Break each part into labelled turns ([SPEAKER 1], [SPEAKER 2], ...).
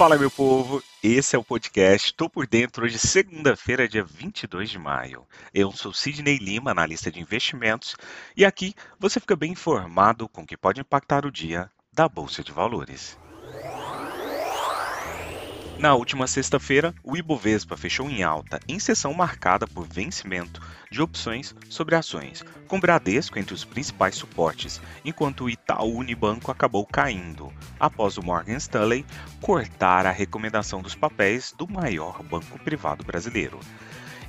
[SPEAKER 1] Fala, meu povo! Esse é o podcast Tô por Dentro, hoje, segunda-feira, dia 22 de maio. Eu sou Sidney Lima, analista de investimentos, e aqui você fica bem informado com o que pode impactar o dia da Bolsa de Valores. Na última sexta-feira, o Ibovespa fechou em alta, em sessão marcada por vencimento de opções sobre ações, com Bradesco entre os principais suportes, enquanto o Itaú Unibanco acabou caindo, após o Morgan Stanley cortar a recomendação dos papéis do maior banco privado brasileiro.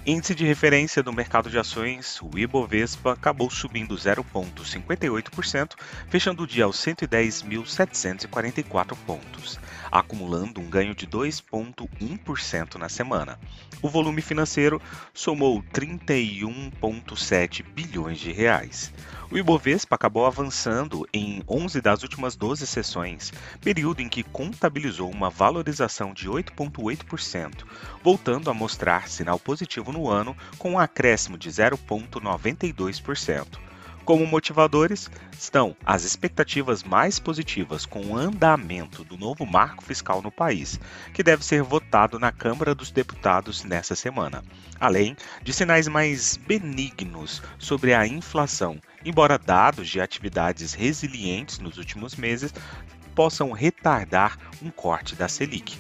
[SPEAKER 1] Índice de referência do mercado de ações, o Ibovespa, acabou subindo 0,58%, fechando o dia aos 110.744 pontos, acumulando um ganho de 2,1% na semana. O volume financeiro somou 31,7 bilhões de reais. O Ibovespa acabou avançando em 11 das últimas 12 sessões, período em que contabilizou uma valorização de 8,8%, voltando a mostrar sinal positivo no ano com um acréscimo de 0,92%. Como motivadores estão as expectativas mais positivas com o andamento do novo marco fiscal no país, que deve ser votado na Câmara dos Deputados nessa semana, além de sinais mais benignos sobre a inflação, embora dados de atividades resilientes nos últimos meses possam retardar um corte da Selic.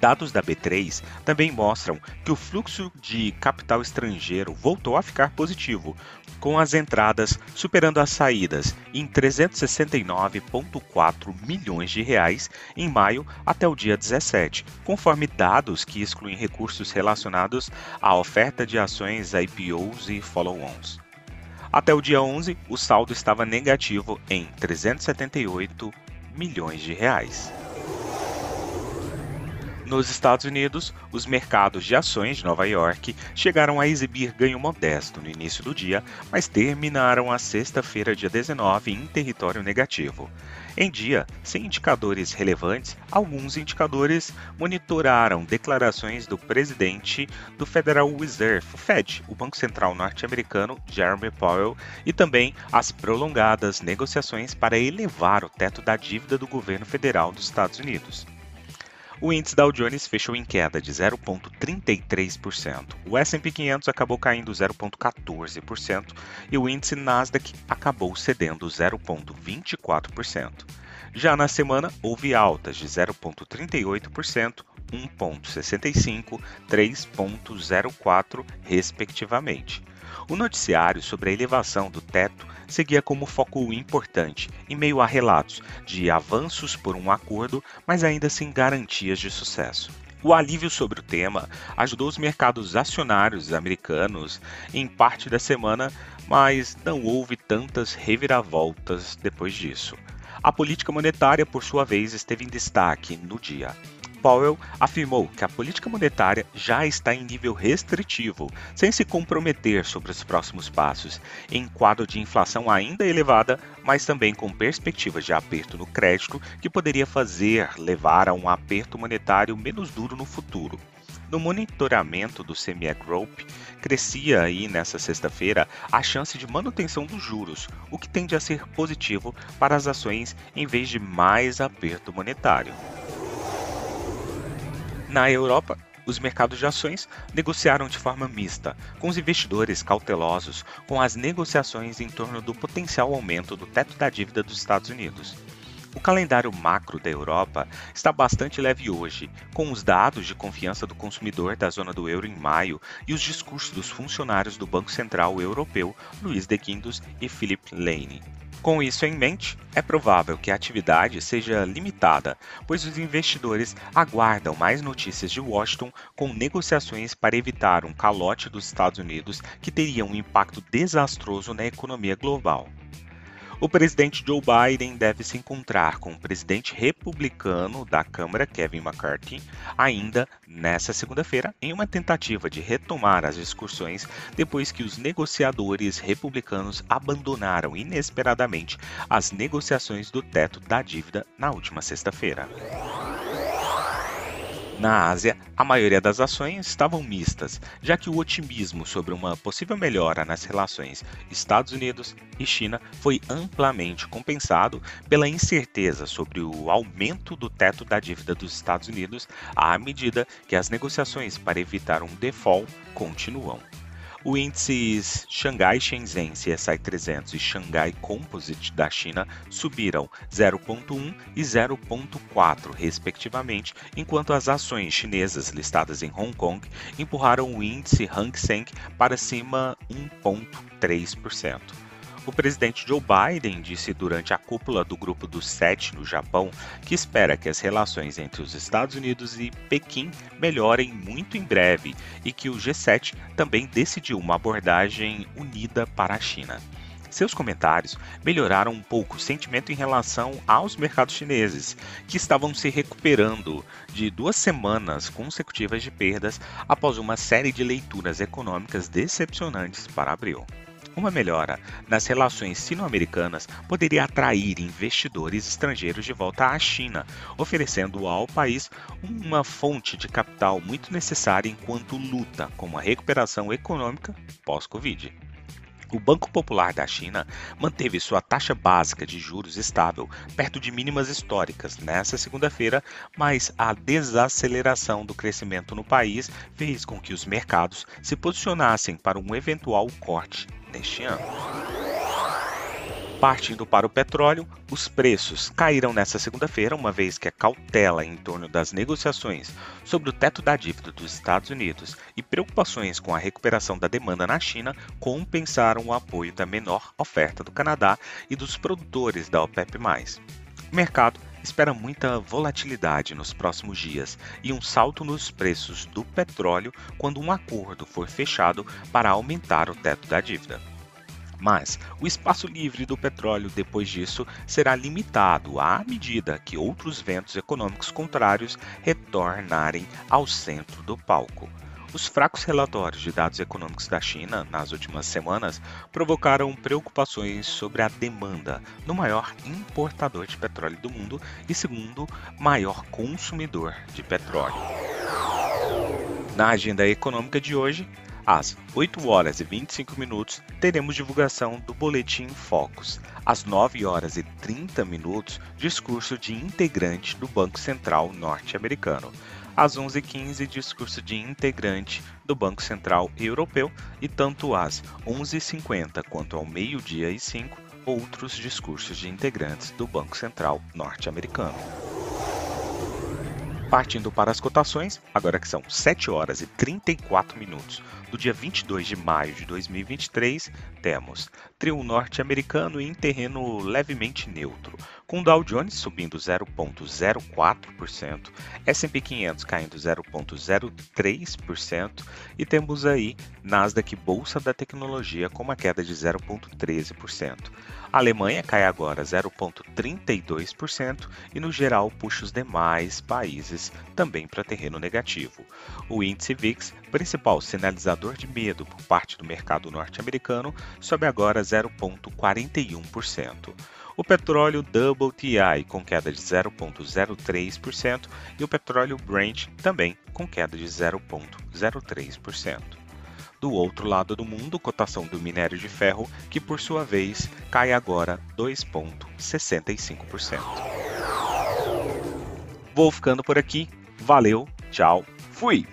[SPEAKER 1] Dados da B3 também mostram que o fluxo de capital estrangeiro voltou a ficar positivo, com as entradas superando as saídas em 369,4 milhões de reais em maio até o dia 17, conforme dados que excluem recursos relacionados à oferta de ações IPOs e follow-ons. Até o dia 11, o saldo estava negativo em 378 milhões de reais. Nos Estados Unidos, os mercados de ações de Nova York chegaram a exibir ganho modesto no início do dia, mas terminaram a sexta-feira, dia 19, em território negativo. Em dia, sem indicadores relevantes, alguns indicadores monitoraram declarações do presidente do Federal Reserve, Fed, o Banco Central norte-americano, Jeremy Powell, e também as prolongadas negociações para elevar o teto da dívida do governo federal dos Estados Unidos. O índice Dow Jones fechou em queda de 0,33%. O S&P 500 acabou caindo 0,14% e o índice Nasdaq acabou cedendo 0,24%. Já na semana, houve altas de 0,38%, 1,65%, 3,04%, respectivamente. O noticiário sobre a elevação do teto seguia como foco importante, em meio a relatos de avanços por um acordo, mas ainda sem garantias de sucesso. O alívio sobre o tema ajudou os mercados acionários americanos em parte da semana, mas não houve tantas reviravoltas depois disso. A política monetária, por sua vez, esteve em destaque no dia. Powell afirmou que a política monetária já está em nível restritivo, sem se comprometer sobre os próximos passos, em quadro de inflação ainda elevada, mas também com perspectivas de aperto no crédito que poderia fazer levar a um aperto monetário menos duro no futuro. No monitoramento do CME Group, crescia aí nessa sexta-feira a chance de manutenção dos juros, o que tende a ser positivo para as ações em vez de mais aperto monetário. Na Europa, os mercados de ações negociaram de forma mista, com os investidores cautelosos com as negociações em torno do potencial aumento do teto da dívida dos Estados Unidos. O calendário macro da Europa está bastante leve hoje, com os dados de confiança do consumidor da zona do euro em maio e os discursos dos funcionários do Banco Central Europeu, Luiz de Guindos e Philip Lane. Com isso em mente, é provável que a atividade seja limitada, pois os investidores aguardam mais notícias de Washington com negociações para evitar um calote dos Estados Unidos que teria um impacto desastroso na economia global. O presidente Joe Biden deve se encontrar com o presidente republicano da Câmara, Kevin McCarthy, ainda nesta segunda-feira, em uma tentativa de retomar as discussões depois que os negociadores republicanos abandonaram inesperadamente as negociações do teto da dívida na última sexta-feira. Na Ásia, a maioria das ações estavam mistas, já que o otimismo sobre uma possível melhora nas relações Estados Unidos e China foi amplamente compensado pela incerteza sobre o aumento do teto da dívida dos Estados Unidos à medida que as negociações para evitar um default continuam. O índice Xangai Shenzhen CSI 300 e Xangai Composite da China subiram 0,1 e 0,4 respectivamente, enquanto as ações chinesas listadas em Hong Kong empurraram o índice Hang Seng para cima 1,3%. O presidente Joe Biden disse durante a cúpula do Grupo dos Sete no Japão que espera que as relações entre os Estados Unidos e Pequim melhorem muito em breve e que o G7 também decidiu uma abordagem unida para a China. Seus comentários melhoraram um pouco o sentimento em relação aos mercados chineses, que estavam se recuperando de duas semanas consecutivas de perdas após uma série de leituras econômicas decepcionantes para abril. Uma melhora nas relações sino-americanas poderia atrair investidores estrangeiros de volta à China, oferecendo ao país uma fonte de capital muito necessária enquanto luta com uma recuperação econômica pós-Covid. O Banco Popular da China manteve sua taxa básica de juros estável, perto de mínimas históricas, nesta segunda-feira, mas a desaceleração do crescimento no país fez com que os mercados se posicionassem para um eventual corte neste ano. Partindo para o petróleo, os preços caíram nesta segunda-feira, uma vez que a cautela em torno das negociações sobre o teto da dívida dos Estados Unidos e preocupações com a recuperação da demanda na China compensaram o apoio da menor oferta do Canadá e dos produtores da OPEP. O mercado espera muita volatilidade nos próximos dias e um salto nos preços do petróleo quando um acordo for fechado para aumentar o teto da dívida. Mas o espaço livre do petróleo depois disso será limitado à medida que outros ventos econômicos contrários retornarem ao centro do palco. Os fracos relatórios de dados econômicos da China nas últimas semanas provocaram preocupações sobre a demanda no maior importador de petróleo do mundo e segundo maior consumidor de petróleo. Na agenda econômica de hoje, às 8 horas e 25 minutos, teremos divulgação do Boletim Focus. Às 9 horas e 30 minutos, discurso de integrante do Banco Central norte-americano às 11h15, discurso de integrante do Banco Central Europeu e tanto às 11h50 quanto ao meio-dia e 5 outros discursos de integrantes do Banco Central norte-americano. Partindo para as cotações, agora que são 7 horas e 34 minutos do dia 22 de maio de 2023, temos trio norte-americano em terreno levemente neutro, com Dow Jones subindo 0,04%, S&P 500 caindo 0,03% e temos aí Nasdaq Bolsa da Tecnologia com uma queda de 0,13%. A Alemanha cai agora 0,32% e no geral puxa os demais países também para terreno negativo. O índice VIX, principal sinalizador de medo por parte do mercado norte-americano, sobe agora 0,41%. O petróleo WTI com queda de 0,03% e o petróleo Brent também com queda de 0,03%. Do outro lado do mundo, cotação do minério de ferro, que por sua vez cai agora 2,65%. Vou ficando por aqui. Valeu, tchau, fui!